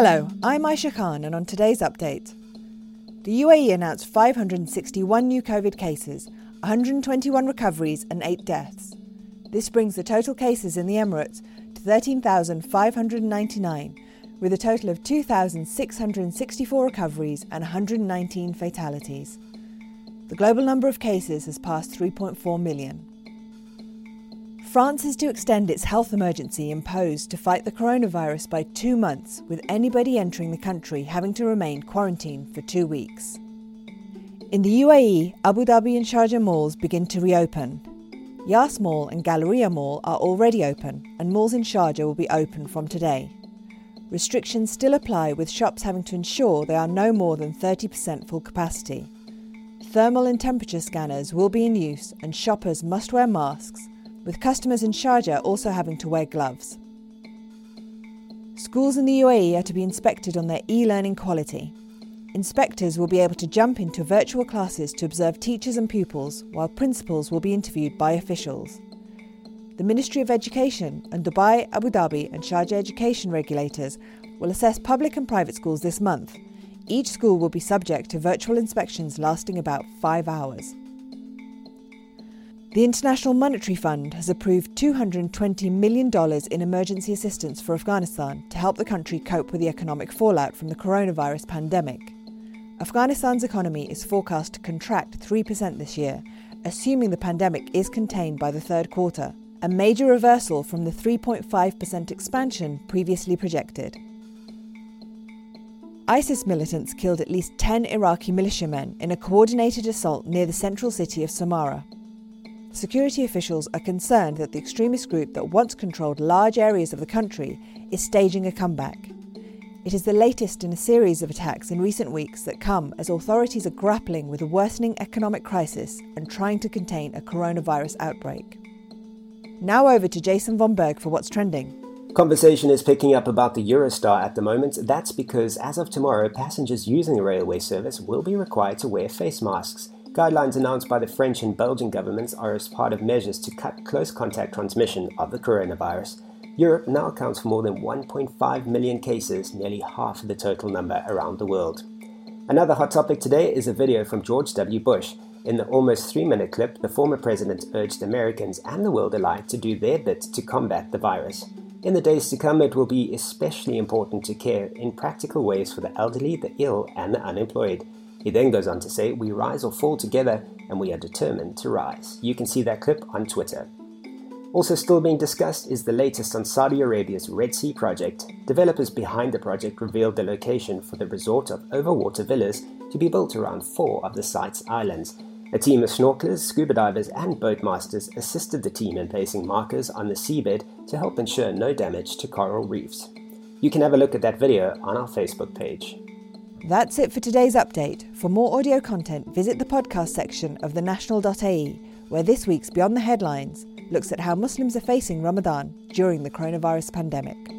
Hello, I'm Aisha Khan, and on today's update, the UAE announced 561 new COVID cases, 121 recoveries, and 8 deaths. This brings the total cases in the Emirates to 13,599, with a total of 2,664 recoveries and 119 fatalities. The global number of cases has passed 3.4 million. France is to extend its health emergency imposed to fight the coronavirus by two months, with anybody entering the country having to remain quarantined for two weeks. In the UAE, Abu Dhabi and Sharjah malls begin to reopen. Yas Mall and Galleria Mall are already open, and malls in Sharjah will be open from today. Restrictions still apply, with shops having to ensure they are no more than 30% full capacity. Thermal and temperature scanners will be in use, and shoppers must wear masks with customers in Sharjah also having to wear gloves. Schools in the UAE are to be inspected on their e learning quality. Inspectors will be able to jump into virtual classes to observe teachers and pupils, while principals will be interviewed by officials. The Ministry of Education and Dubai, Abu Dhabi, and Sharjah education regulators will assess public and private schools this month. Each school will be subject to virtual inspections lasting about five hours. The International Monetary Fund has approved $220 million in emergency assistance for Afghanistan to help the country cope with the economic fallout from the coronavirus pandemic. Afghanistan's economy is forecast to contract 3% this year, assuming the pandemic is contained by the third quarter, a major reversal from the 3.5% expansion previously projected. ISIS militants killed at least 10 Iraqi militiamen in a coordinated assault near the central city of Samarra. Security officials are concerned that the extremist group that once controlled large areas of the country is staging a comeback. It is the latest in a series of attacks in recent weeks that come as authorities are grappling with a worsening economic crisis and trying to contain a coronavirus outbreak. Now over to Jason von Berg for what's trending. Conversation is picking up about the Eurostar at the moment. That's because as of tomorrow, passengers using the railway service will be required to wear face masks. Guidelines announced by the French and Belgian governments are as part of measures to cut close contact transmission of the coronavirus. Europe now accounts for more than 1.5 million cases, nearly half of the total number around the world. Another hot topic today is a video from George W. Bush. In the almost three minute clip, the former president urged Americans and the world alike to do their bit to combat the virus. In the days to come, it will be especially important to care in practical ways for the elderly, the ill, and the unemployed. He then goes on to say, We rise or fall together, and we are determined to rise. You can see that clip on Twitter. Also, still being discussed is the latest on Saudi Arabia's Red Sea project. Developers behind the project revealed the location for the resort of overwater villas to be built around four of the site's islands. A team of snorkelers, scuba divers, and boatmasters assisted the team in placing markers on the seabed to help ensure no damage to coral reefs. You can have a look at that video on our Facebook page. That's it for today's update. For more audio content, visit the podcast section of thenational.ae, where this week's Beyond the Headlines looks at how Muslims are facing Ramadan during the coronavirus pandemic.